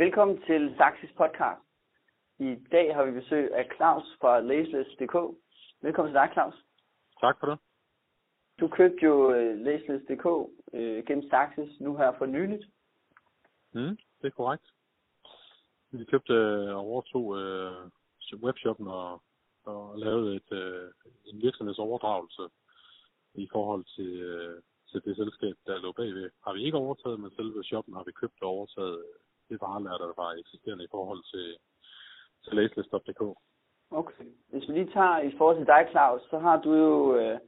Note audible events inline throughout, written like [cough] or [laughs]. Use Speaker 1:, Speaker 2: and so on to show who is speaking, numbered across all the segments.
Speaker 1: Velkommen til Saxis podcast. I dag har vi besøg af Claus fra Laceless.dk. Velkommen til dig, Claus.
Speaker 2: Tak for det.
Speaker 1: Du købte jo uh, Laceless.dk uh, gennem Saxis nu her for nyligt.
Speaker 2: Mm, det er korrekt. Vi købte øh, og overtog uh, webshoppen og, og lavede et, uh, en virksomhedsoverdragelse i forhold til, uh, til det selskab, der lå bagved. Har vi ikke overtaget, men selve shoppen har vi købt og overtaget det varelager, der var eksisterende i forhold til, til laceless.dk.
Speaker 1: Okay. Hvis vi lige tager i forhold til dig, Claus, så har du jo uh,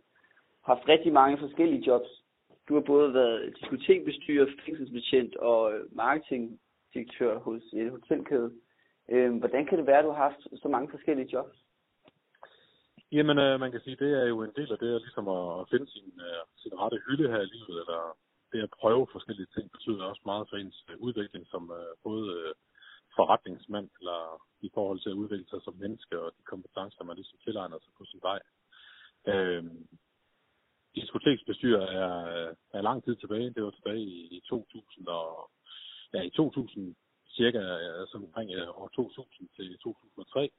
Speaker 1: haft rigtig mange forskellige jobs. Du har både været diskotekbestyrer, fængselsbetjent og marketingdirektør hos et hotelkæde. Øh, hvordan kan det være, at du har haft så mange forskellige jobs?
Speaker 2: Jamen, øh, man kan sige, det er jo en del af det, ligesom at finde sin, øh, sin rette hylde her i livet, eller det at prøve forskellige ting, betyder også meget for ens øh, udvikling som øh, både øh, forretningsmand, eller i forhold til at udvikle sig som menneske, og de kompetencer, man ligesom tilegner sig på sin vej. Øh, diskoteksbestyrer er, er lang tid tilbage. Det var tilbage i, i 2000 og ja, i 2000 cirka altså omkring øh, år 2000 til 2003,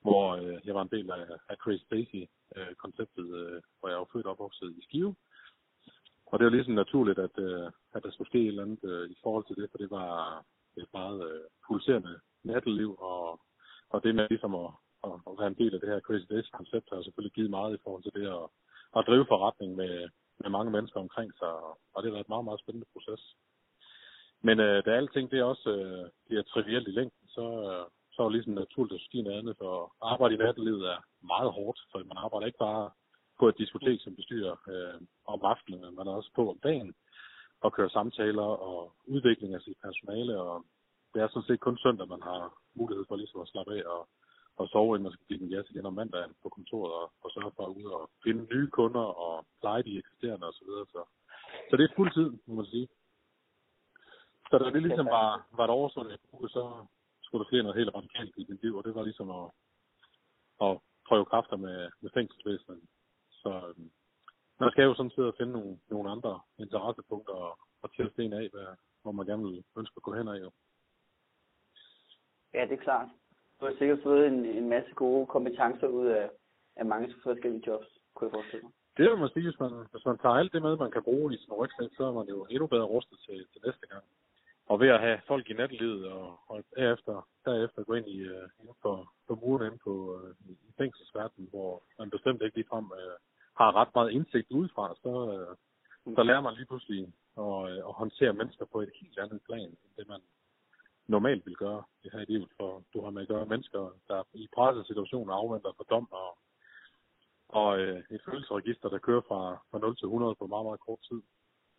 Speaker 2: hvor øh, jeg var en del af, af Crazy Daisy øh, konceptet, øh, hvor jeg var født og opvokset i Skive. Og det var ligesom naturligt, at, øh, at der skulle ske et eller andet øh, i forhold til det, for det var et meget øh, pulserende natteliv, og, og det med ligesom at, at, at være en del af det her Crazy Days-koncept har selvfølgelig givet meget i forhold til det at at drive forretning med, med mange mennesker omkring sig, og det har været et meget, meget spændende proces. Men øh, da alting det også øh, bliver trivielt i længden, så, øh, så er det ligesom naturligt at ske noget andet, for arbejde i nattelivet er meget hårdt, for man arbejder ikke bare på et diskotek som bestyrer øh, om aftenen, men også på om dagen, og køre samtaler og udvikling af sit personale, og det er sådan set kun søndag, man har mulighed for ligesom at slappe af og og sove, inden man skal give den gas igen om mandagen på kontoret, og, og sørge for at ud og finde nye kunder og pleje de eksisterende osv. Så, så, så det er fuld tid, må man sige. Så da det ligesom var, var et overstående så skulle der ske noget helt radikalt i mit liv, og det var ligesom at, at prøve kræfter med, med fængselsvæsenet. Så øhm, man skal jo sådan set finde nogle, nogle andre interessepunkter og, og tilste en af, hvad, hvor man gerne vil ønske at gå hen ad. Jo.
Speaker 1: Ja, det er klart. Du har sikkert fået en, en masse gode kompetencer ud af, af mange forskellige jobs, kunne jeg forestille mig.
Speaker 2: Det vil man sige, hvis man, hvis man tager alt det med, man kan bruge i sin rygsæk, så er man jo endnu bedre rustet til, til næste gang. Og ved at have folk i nattelivet, og, og derefter, derefter gå ind i, uh, inden for, for muren inde på, uh, i fængselsverdenen, hvor man bestemt ikke ligefrem uh, har ret meget indsigt udefra, så, øh, så lærer man lige pludselig at, øh, at håndtere mennesker på et helt andet plan, end det man normalt vil gøre det her i livet, for du har med at gøre mennesker, der i pressede situationer afventer for dom og, og øh, et følelsesregister, der kører fra, fra 0 til 100 på meget, meget kort tid.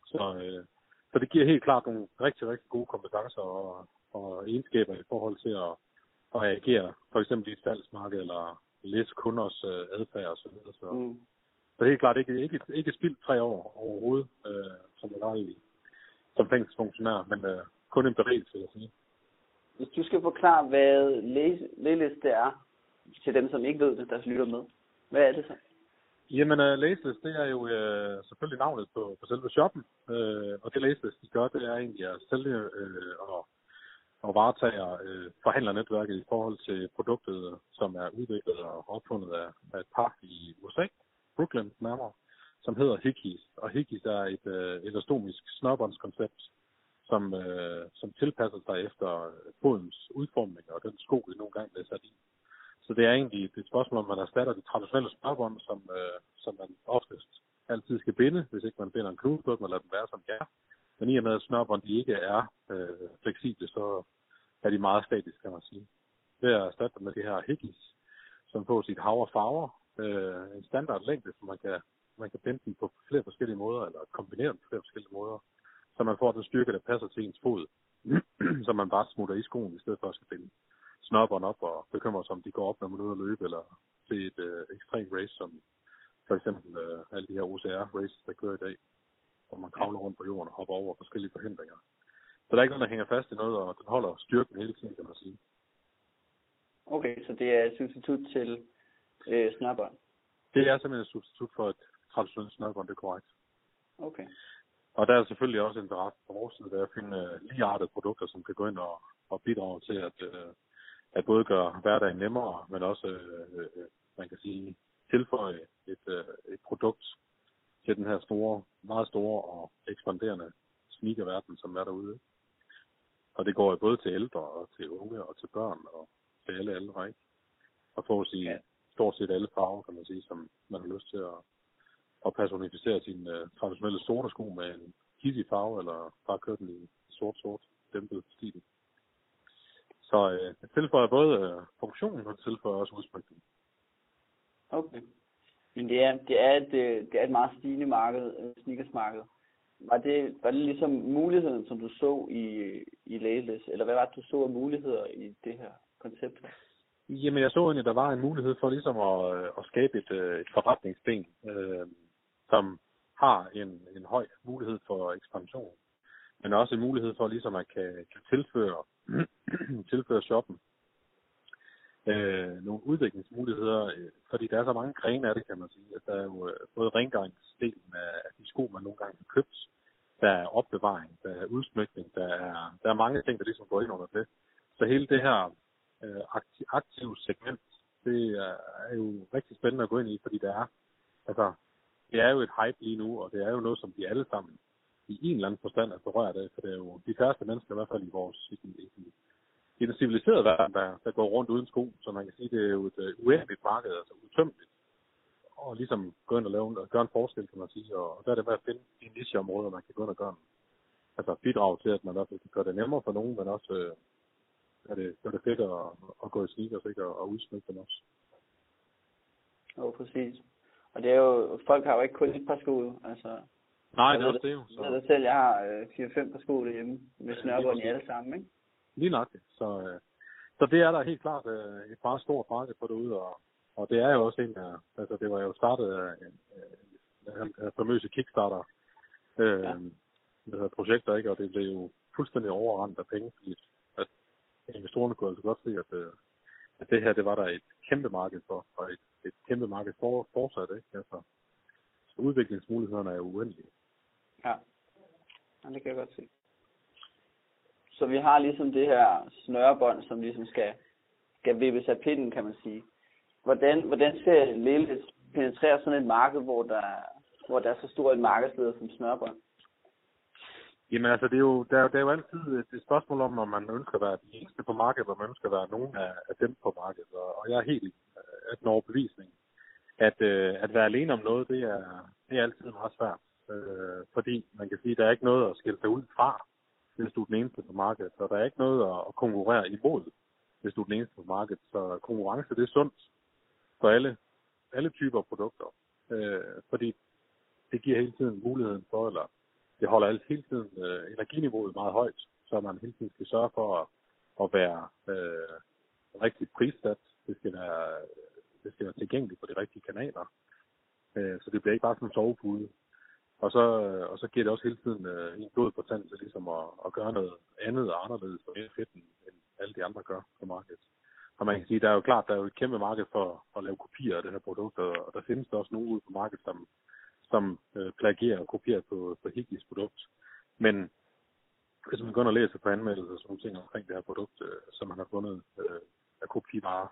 Speaker 2: Så, øh, så det giver helt klart nogle rigtig, rigtig gode kompetencer og, og egenskaber i forhold til at, at agere for eksempel i et salgsmarked eller læse kunders øh, adfærd og så videre. Så, mm så helt klart ikke, ikke, ikke spildt tre år overhovedet, øh, som jeg var i som fængselsfunktionær, men øh, kun en berigelse, vil jeg sige.
Speaker 1: Hvis du skal forklare, hvad Laylist er, til dem, som ikke ved det, der lytter med, hvad er det så?
Speaker 2: Jamen, uh, Laceless, det er jo uh, selvfølgelig navnet på, på selve shoppen, uh, og det Laceless, de gør, det er egentlig at sælge uh, og, og varetage uh, forhandlernetværket i forhold til produktet, som er udviklet og opfundet af, af et par i USA, Brooklyn nærmere, som hedder Hickeys. Og Hickeys er et øh, elastomisk snørbåndskoncept, som, øh, som tilpasser sig efter fodens udformning og den sko, det nogle gange bliver sat i. Så det er egentlig et spørgsmål, om man erstatter det traditionelle snørbånd, som, øh, som man oftest altid skal binde, hvis ikke man binder en knude på dem, den være som det er. Men i og med, at snørbånd de ikke er øh, fleksible, så er de meget statiske, kan man sige. Det er erstattet med det her Hickeys, som får sit hav og farver. Øh, en standard længde, som man kan, man kan binde den på flere forskellige måder, eller kombinere den på flere forskellige måder så man får den styrke, der passer til ens fod, [clears throat] så man bare smutter i skoen, i stedet for at skal binde snørbånd op og bekymre sig, om de går op, når man er ude at løbe, eller til et øh, ekstremt race, som for eksempel øh, alle de her OCR-races, der kører i dag, hvor man kravler rundt på jorden og hopper over forskellige forhindringer. Så der er ikke noget, der hænger fast i noget, og den holder styrken hele tiden, kan man sige.
Speaker 1: Okay, så det er et substitut til øh, snørbånd?
Speaker 2: Det er simpelthen et substitut for et traditionelt snørbånd, det er korrekt.
Speaker 1: Okay.
Speaker 2: Og der er selvfølgelig også interesse på vores side, der at finde uh, ligeartede produkter, som kan gå ind og, og bidrage til at, uh, at både gøre hverdagen nemmere, men også, uh, man kan sige, tilføje et, uh, et produkt til den her store, meget store og ekspanderende sneakerverden, som er derude. Og det går jo både til ældre og til unge og til børn og til alle aldre, ikke? Og for at sige ja stort set alle farver, kan man sige, som man har lyst til at, at personificere sin øh, traditionelle sorte sko med en hissig farve, eller bare køre den i sort-sort dæmpet stil. Så øh, det tilføjer både øh, funktionen, og det tilføjer også udsmykning.
Speaker 1: Okay. Men det er, det er, et, øh, det er et meget stigende marked, øh, sneakersmarked. Var det, var det ligesom muligheden, som du så i, i Layless, eller hvad var det, du så af muligheder i det her koncept her?
Speaker 2: Jamen, jeg så egentlig, der var en mulighed for ligesom at, øh, at skabe et, øh, et forretningsben, øh, som har en, en høj mulighed for ekspansion, men også en mulighed for ligesom at kan, kan tilføre, [clears throat] tilføre shoppen øh, nogle udviklingsmuligheder, øh, fordi der er så mange grene af det, kan man sige. Altså, der er jo øh, både rengøringsdelen af de sko, man nogle gange har købt, der er opbevaring, der er udsmykning, der er, der er mange ting, der ligesom går ind under det. Så hele det her aktivt aktive segment, det er, jo rigtig spændende at gå ind i, fordi det er, altså, det er jo et hype lige nu, og det er jo noget, som vi alle sammen i en eller anden forstand er berørt af, for det er jo de færreste mennesker, i hvert fald i vores i, i, i, i den civiliserede verden, der, der går rundt uden sko, så man kan sige, det er jo et uh, uendeligt marked, altså utømmeligt. Og ligesom gå ind og lave og gøre en forskel, kan man sige, og, og der er det med at finde de nicheområder, man kan gå ind og gøre altså bidrage til, at man også kan gøre det nemmere for nogen, men også øh, er det, er det fedt at, at gå i sneakers, ikke? Og, og udsmykke dem også.
Speaker 1: Jo, præcis. Og det er jo, folk har jo ikke kun et par sko, altså.
Speaker 2: Nej, det er også det jo.
Speaker 1: Så. Jeg selv, jeg har øh, 4-5 par sko derhjemme, med snørbånd i alle sammen, ikke?
Speaker 2: Lige nok. Så, øh, så det er der helt klart øh, et meget stort marked på derude, og, og det er jo også en af, altså det var jo startet af en, en, en famøse Kickstarter øh, ja. projekter, ikke? og det blev jo fuldstændig overrendt af penge, fordi investorerne kunne altså godt se, at, øh, at det her, det var der et kæmpe marked for, og et, et kæmpe marked for, fortsat, ikke? Altså, så udviklingsmulighederne er uendelige.
Speaker 1: Ja. ja, det kan jeg godt se. Så vi har ligesom det her snørebånd, som ligesom skal, skal vippes af pinden, kan man sige. Hvordan, hvordan skal Lille penetrere sådan et marked, hvor der, hvor der er så stor en markedsleder som snørebånd?
Speaker 2: Jamen altså, det er jo, der, der er jo altid et, et spørgsmål om, om man ønsker at være de eneste på markedet, hvor man ønsker at være nogen af, af dem på markedet. Og, og jeg er helt øh, af den overbevisning, at, øh, at være alene om noget, det er, det er altid meget svært. Øh, fordi man kan sige, at der er ikke noget at skille sig ud fra hvis du er den eneste på markedet. Så der er ikke noget at konkurrere imod, hvis du er den eneste på markedet. Så konkurrence, det er sundt for alle, alle typer produkter. Øh, fordi det giver hele tiden muligheden for, eller det holder alt hele tiden øh, energiniveauet meget højt, så man hele tiden skal sørge for at, at være øh, rigtig prissat. Det skal være, det skal være tilgængeligt på de rigtige kanaler. Øh, så det bliver ikke bare sådan en sovepude. Og så, øh, og så giver det også hele tiden øh, en blod på tanden til ligesom at, at gøre noget andet og anderledes og mere fedt, end, end alle de andre gør på markedet. Og man kan sige, der er jo klart, der er jo et kæmpe marked for at lave kopier af det her produkt, og der findes der også nogle ude på markedet, som, som øh, plagierer og kopierer på, på Higgies produkt. Men hvis man går og læser på anmeldelser og sådan ting omkring det her produkt, øh, som man har fundet øh, af kopivarer,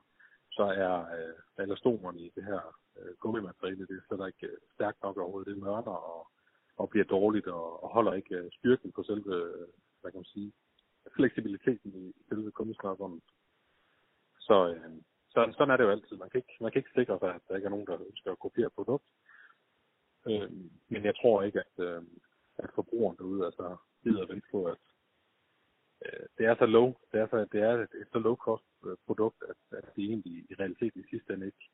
Speaker 2: så er øh, elastomerne i det her øh, gummimateriale, det er slet ikke øh, stærkt nok overhovedet. Det mørner og og bliver dårligt og, og holder ikke øh, styrken på selve, øh, hvad kan man sige, fleksibiliteten i selve kummesnørbåndet. Så, øh, så sådan er det jo altid. Man kan ikke, man kan ikke sikre sig, at der ikke er nogen, der ønsker at kopiere produkt. Øh, men jeg tror ikke, at, øh, at forbrugeren derude altså, gider vel på, at øh, det er så low, det er, så, det er et, et så low cost øh, produkt, at, at det egentlig i realiteten i sidste ende ikke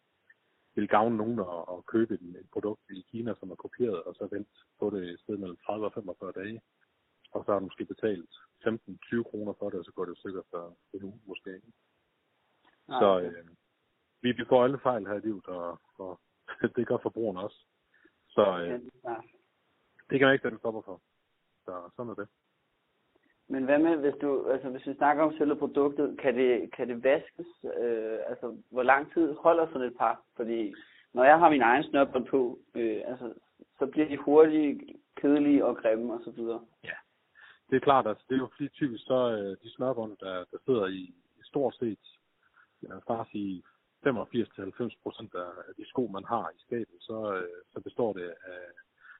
Speaker 2: vil gavne nogen at, at købe et, et produkt i Kina, som er kopieret, og så vente på det i stedet mellem 30 og 45 dage. Og så har du måske betalt 15-20 kroner for det, og så går det jo sikkert for en uge måske. Nej, så øh, vi begår alle fejl her i livet, og, og [laughs] det gør forbrugerne også. Så øh, ja. det kan man ikke sætte stopper for. Så sådan er det.
Speaker 1: Men hvad med, hvis du, altså hvis vi snakker om selve produktet, kan det, kan det vaskes? Øh, altså, hvor lang tid holder sådan et par? Fordi når jeg har min egen snørbånd på, øh, altså, så bliver de hurtigt kedelige og grimme og så videre.
Speaker 2: Ja, det er klart, altså det er jo fordi typisk så øh, de smørbånd, der, der sidder i, i stort set, jeg vil bare sige 85-90 procent af de sko, man har i skabet, så, øh, så består det af,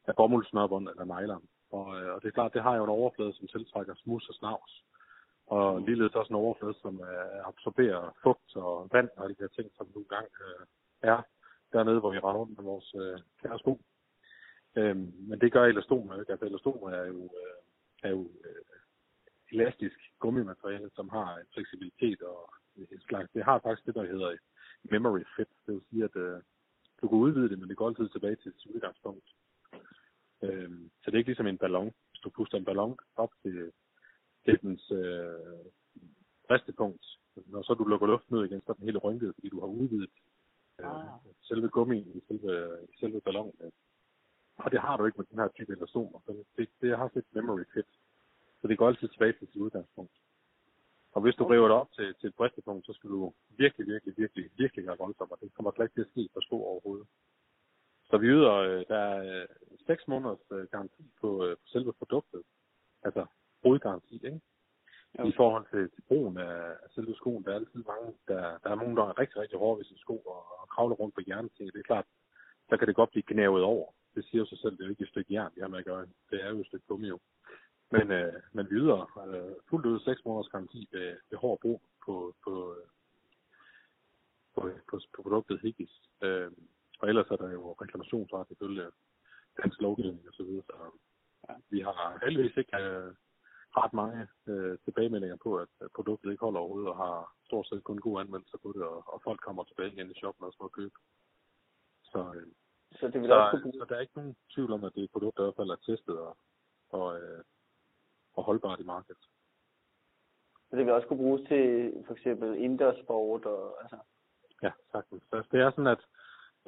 Speaker 2: af bomuldsmørbånd eller nylon. Og, øh, og det er klart, det har jo en overflade, som tiltrækker smus og snavs. Og ligeledes også en overflade, som øh, absorberer fugt og vand og de her ting, som nogle gange øh, er dernede, hvor vi render rundt med vores øh, kære sko. Øhm, men det gør elastomer ikke. Altså elastomer er jo, øh, er jo øh, elastisk gummimateriale, som har en fleksibilitet og en slags, det har faktisk det, der hedder memory fit. Det vil sige, at øh, du kan udvide det, men det går altid tilbage til sit udgangspunkt. Øhm, så det er ikke ligesom en ballon. Hvis du puster en ballon op til, til dens øh, bristepunkt, når så du lukker luften ud igen, så er den hele rynket, fordi du har udvidet øh, ah. selve gummien i selve, i selve ballonen. Og det har du ikke med den her type elastomer. Så det, det har sit memory fit. Så det går altid tilbage til sit udgangspunkt. Og hvis du okay. river det op til, til et bristepunkt, så skal du virkelig, virkelig, virkelig, virkelig være voldsom, og det kommer slet ikke til at ske på sko overhovedet. Så vi yder, øh, der er 6 øh, måneders øh, garanti på, på selve produktet. Altså hovedgaranti, ikke? Okay. I forhold til, til brugen af, af selve skoen, der er altid mange, der, der er nogen, der er rigtig, rigtig hårde ved sin sko og, og kravler rundt på hjernen. Det er klart, der kan det godt blive gnævet over. Det siger sig selv, det er jo ikke et stykke jern, vi har med at gøre. Det er jo et stykke gummi jo. Men, øh, men vi yder øh, fuldt ud 6 måneders garanti ved, ved hård brug på, på, på, på, på produktet Higgis. Øh, og ellers er der jo reklamationsret ifølge dansk lovgivning og så videre. Så ja, vi har heldigvis ikke øh, ret mange øh, tilbagemeldinger på, at produktet ikke holder overhovedet, og har stort set kun gode anmeldelser på det, og, og folk kommer tilbage igen i shoppen og skal købe. Så, øh, så, det vil så, også så der er ikke nogen tvivl om, at det et produkt, i hvert fald er testet og, og, øh, og holdbart i markedet.
Speaker 1: Så det vil også kunne bruges til for eksempel indoor-sport og altså...
Speaker 2: Ja, sagtens. Så det er sådan, at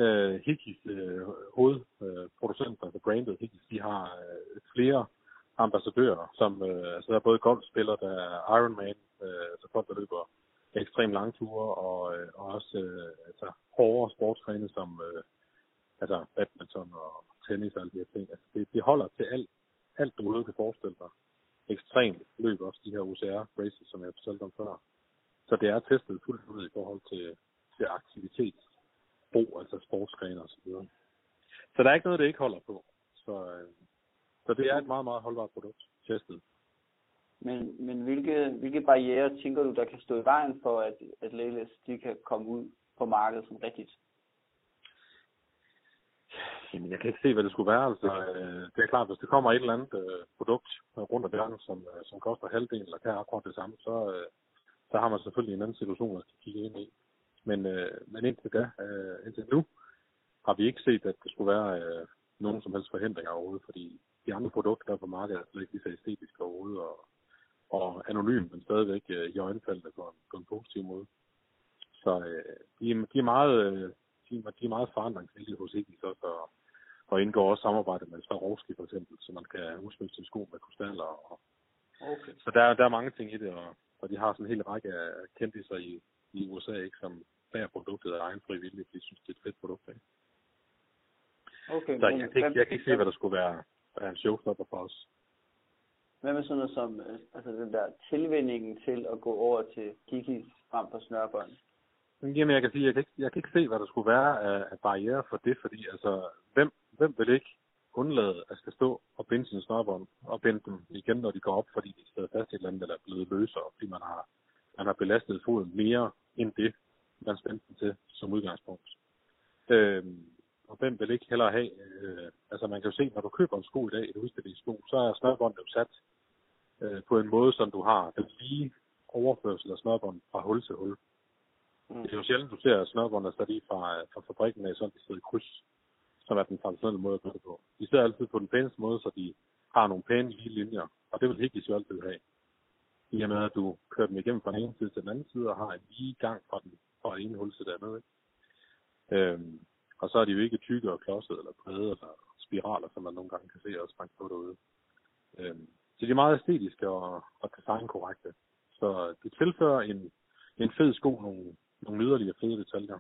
Speaker 2: øh, Hikis øh, hovedproducenter, altså brandet Hikis, de har øh, flere ambassadører, som øh, altså der er både golfspillere, der er Ironman, øh, altså folk, der løber ekstremt lange ture, og, øh, og også øh, altså, hårdere sportstræne som øh, altså badminton og tennis og alle de her ting. Altså, det, det holder til alt, alt du overhovedet kan forestille dig. Ekstremt løb også de her OCR races, som jeg fortalte om før. Så det er testet fuldt ud i forhold til, til aktivitet brug, altså sportsgrene og så videre. Så der er ikke noget, det ikke holder på. Så, øh, så det er et meget, meget holdbart produkt, testet.
Speaker 1: Men, men hvilke, hvilke barriere tænker du, der kan stå i vejen for, at, at Leles, de kan komme ud på markedet som rigtigt?
Speaker 2: Jamen, jeg kan ikke se, hvad det skulle være. Altså, øh, det er klart, hvis det kommer et eller andet øh, produkt rundt af verden, som, øh, som koster halvdelen eller kan akkurat det samme, så, øh, så har man selvfølgelig en anden situation, at kigge ind i. Men, øh, men indtil da, øh, indtil nu, har vi ikke set, at det skulle være øh, nogen som helst forhindringer overhovedet, fordi de andre produkter, der er på markedet, er slet ikke lige så æstetiske overhovedet, og, og anonym, men stadigvæk øh, i øjenfaldene på en, på en positiv måde. Så øh, de, de, er meget, øh, de, de er meget forandringsvillige hos Ignis også, og, og indgår også samarbejde med Swarovski for eksempel, så man kan udsmykke sin sko med krystaller. Og, okay. Så der, der er mange ting i det, og, og de har sådan en hel række af kendtiser i, i USA, ikke, som bærer produktet af egen frivillig, fordi de synes, det er et fedt produkt. Ikke?
Speaker 1: Okay,
Speaker 2: så jeg, jeg, jeg, jeg kan ikke se, hvad der skulle være, være en showstopper for os.
Speaker 1: Hvad med sådan noget som øh, altså den der tilvændingen til at gå over til Kikis frem for snørbånd?
Speaker 2: Jamen, jeg kan sige, jeg kan ikke, jeg kan ikke se, hvad der skulle være af, af barriere for det, fordi altså, hvem, hvem vil ikke undlade at skal stå og binde sine snørbånd og binde dem igen, når de går op, fordi de sidder fast i et eller andet, eller er blevet løsere, fordi man har, man har belastet foden mere end det, man spændte den til som udgangspunkt. Øh, og hvem vil ikke hellere have, øh, altså man kan jo se, når du køber en sko i dag, et udstillingssko, så er snørbåndet jo sat øh, på en måde, som du har den lige overførsel af snørbånd fra hul til hul. Mm. Det er jo sjældent, du ser snørbåndet sat i fra, fra fabrikken af, sådan i kryds, som er den traditionelle måde at gøre det på. De sidder altid på den pæneste måde, så de har nogle pæne lige linjer, og det vil ikke jo altid have. I og med, at du kører dem igennem fra den ene side til den anden side, og har en lige gang fra den fra ene hul til det andet. Ikke? Øhm, og så er de jo ikke tykke og klodset eller brede eller spiraler, som man nogle gange kan se også banke på derude. Øhm, så de er meget æstetiske og, og designkorrekte. Så det tilfører en, en fed sko nogle, nogle yderligere fede detaljer.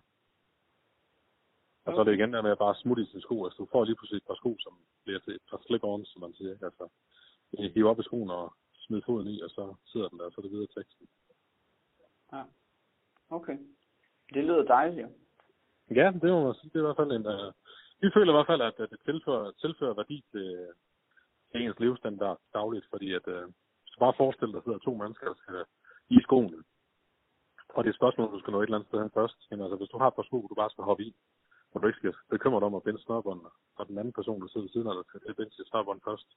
Speaker 2: Og så er det igen der med at bare smutte i sine sko. Altså, du får lige pludselig et par sko, som bliver til et par slip on, som man siger. Altså, hive op i skoen og smide foden i, og så sidder den der, og så er det videre teksten.
Speaker 1: Ja. Okay. Det lyder dejligt.
Speaker 2: Ja, det må man sige. Det er i hvert fald en... Uh, vi føler i hvert fald, at det tilfører, tilfører værdi til, til ens levestandard dagligt, fordi at, uh, hvis du bare forestiller dig, at der sidder to mennesker, der skal i skoen, og det er et spørgsmål, du skal nå et eller andet sted hen først. Men altså, hvis du har et par sko, du bare skal hoppe i, og du ikke skal bekymre dig om at binde snørbånd, og den anden person, der sidder ved siden af dig, skal binde sit snørbånd først,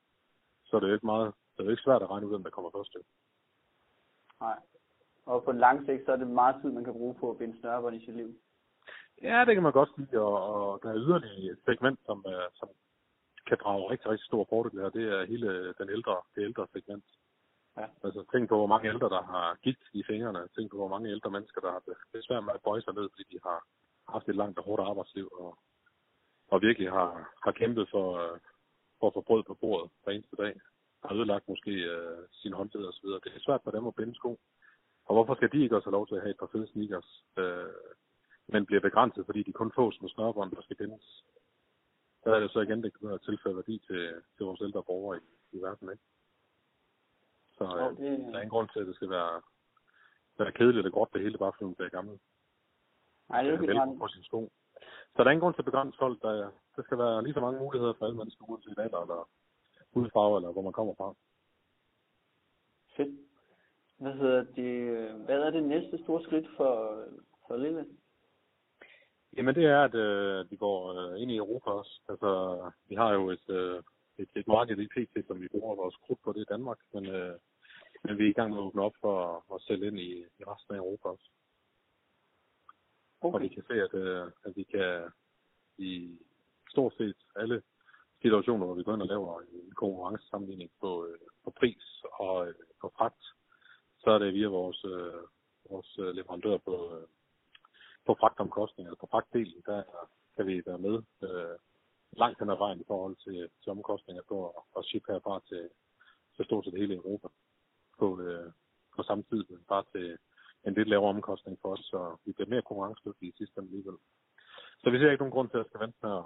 Speaker 2: så er det jo ikke meget, det er jo ikke svært at regne ud, hvem der kommer først. Jo.
Speaker 1: Nej. Og på den lange sigt, så er det meget tid, man kan bruge på at binde snørbånd i sit liv.
Speaker 2: Ja, det kan man godt sige, og, og der er yderligere et segment, som, uh, som kan drage rigtig, rigtig stor fordel her. Det er hele den ældre, det ældre segment. Ja. Altså tænk på, hvor mange ældre, der har gigt i fingrene. Tænk på, hvor mange ældre mennesker, der har besvær med at bøje sig ned, fordi de har haft et langt og hårdt arbejdsliv, og, og virkelig har, har kæmpet for, uh, for at få brød på bordet hver eneste dag. Har ødelagt måske uh, sin håndled og så videre. Det er svært for dem at binde sko. Og hvorfor skal de ikke også have lov til at have et par fede sneakers, uh, men bliver begrænset, fordi de kun fås med snørbånd, der skal bindes? Der er det så igen, det kan tilføre værdi til, til vores ældre borgere i, i verden, ikke? Så øh, det... der er ingen grund til, at det skal være, være kedeligt og godt det hele, bare fordi man bliver gammel.
Speaker 1: Nej, det er ikke
Speaker 2: på sin sko. Så der er ingen grund til at begrænse folk. Der, der skal være lige så mange muligheder for alle mennesker, uanset alder eller hudfarve, eller hvor man kommer fra.
Speaker 1: Fedt. Hvad hedder det? Hvad er det næste store skridt for, for Lille?
Speaker 2: Jamen det er, at øh, vi går øh, ind i Europa også. Altså, vi har jo et, øh, et, et marked i PT, som vi bruger vores krudt på det i Danmark, men, øh, men vi er i gang med at åbne op for at, sælge ind i, i resten af Europa også. Okay. Og vi kan se, at, øh, at vi kan i stort set alle situationer, hvor vi går ind og laver en konkurrencesammenligning på, øh, på pris og øh, på fragt, så er det via vores, øh, vores leverandør på, øh, på fragtomkostninger, eller på fragtdelen, der kan vi være med øh, langt hen ad vejen i forhold til, til omkostninger på at, at ship herfra til, til stort set hele Europa på, øh, på samme tid, men bare til en lidt lavere omkostning for os, så vi bliver mere konkurrencedygtige i sidste ende alligevel. Så vi ser ikke nogen grund til at skal vente med at,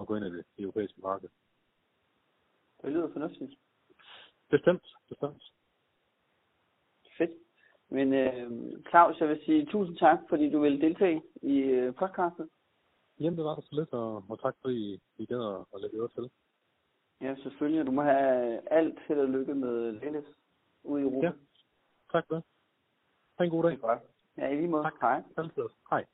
Speaker 2: at gå ind i det europæiske marked.
Speaker 1: Det lyder fornuftigt.
Speaker 2: Bestemt, bestemt.
Speaker 1: Fedt. Men øh, Claus, jeg vil sige tusind tak, fordi du ville deltage i øh, podcastet.
Speaker 2: Jamen, det var så lidt, og, og tak fordi I gad at lægge øre til.
Speaker 1: Ja, selvfølgelig. Du må have alt held og lykke med Lilith ude i Europa.
Speaker 2: Ja, tak for det. Ha' en god dag.
Speaker 1: Det er godt. Ja, i lige måde. Tak. Hej.
Speaker 2: Hej.